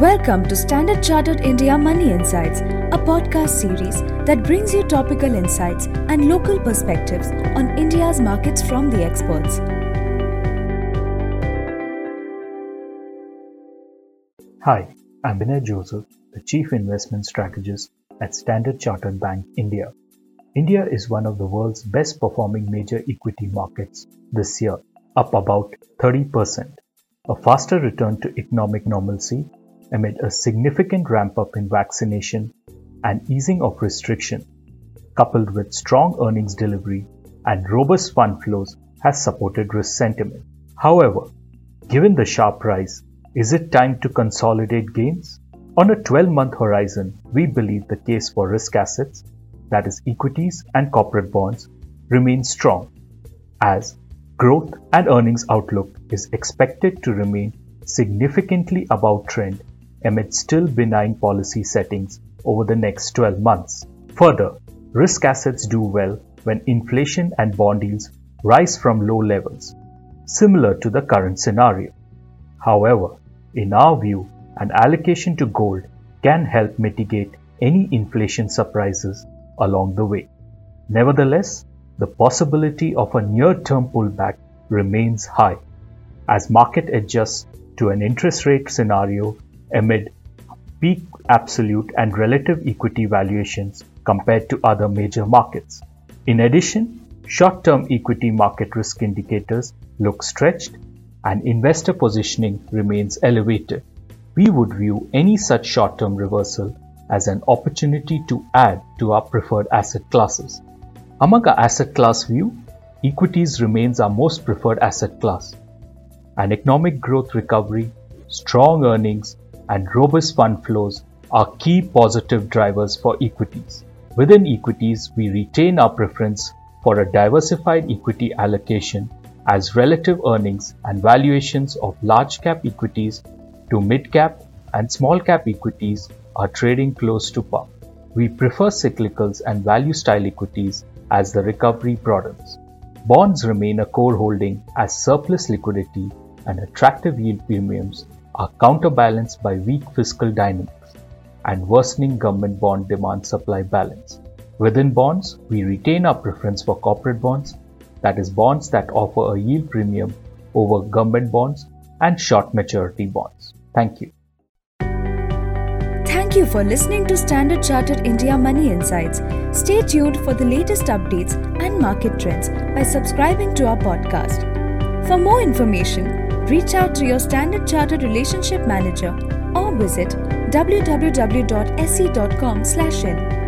Welcome to Standard Chartered India Money Insights, a podcast series that brings you topical insights and local perspectives on India's markets from the experts. Hi, I'm Vinay Joseph, the Chief Investment Strategist at Standard Chartered Bank India. India is one of the world's best performing major equity markets this year, up about 30%. A faster return to economic normalcy amid a significant ramp up in vaccination and easing of restriction, coupled with strong earnings delivery and robust fund flows, has supported risk sentiment. However, given the sharp rise, is it time to consolidate gains? On a 12 month horizon, we believe the case for risk assets that is equities and corporate bonds, remain strong as growth and earnings outlook is expected to remain significantly above trend amid still benign policy settings over the next 12 months. Further, risk assets do well when inflation and bond yields rise from low levels, similar to the current scenario. However, in our view, an allocation to gold can help mitigate any inflation surprises along the way. Nevertheless, the possibility of a near-term pullback remains high as market adjusts to an interest rate scenario amid peak absolute and relative equity valuations compared to other major markets. In addition, short-term equity market risk indicators look stretched and investor positioning remains elevated. We would view any such short-term reversal as an opportunity to add to our preferred asset classes. Among our asset class view, equities remains our most preferred asset class. An economic growth recovery, strong earnings, and robust fund flows are key positive drivers for equities. Within equities, we retain our preference for a diversified equity allocation as relative earnings and valuations of large cap equities to mid cap and small cap equities are trading close to par. We prefer cyclicals and value style equities as the recovery broadens. Bonds remain a core holding as surplus liquidity and attractive yield premiums are counterbalanced by weak fiscal dynamics and worsening government bond demand supply balance. Within bonds, we retain our preference for corporate bonds, that is, bonds that offer a yield premium over government bonds and short maturity bonds. Thank you. Thank you for listening to Standard Chartered India Money Insights. Stay tuned for the latest updates and market trends by subscribing to our podcast. For more information, reach out to your Standard Chartered Relationship Manager or visit www.sc.com/in.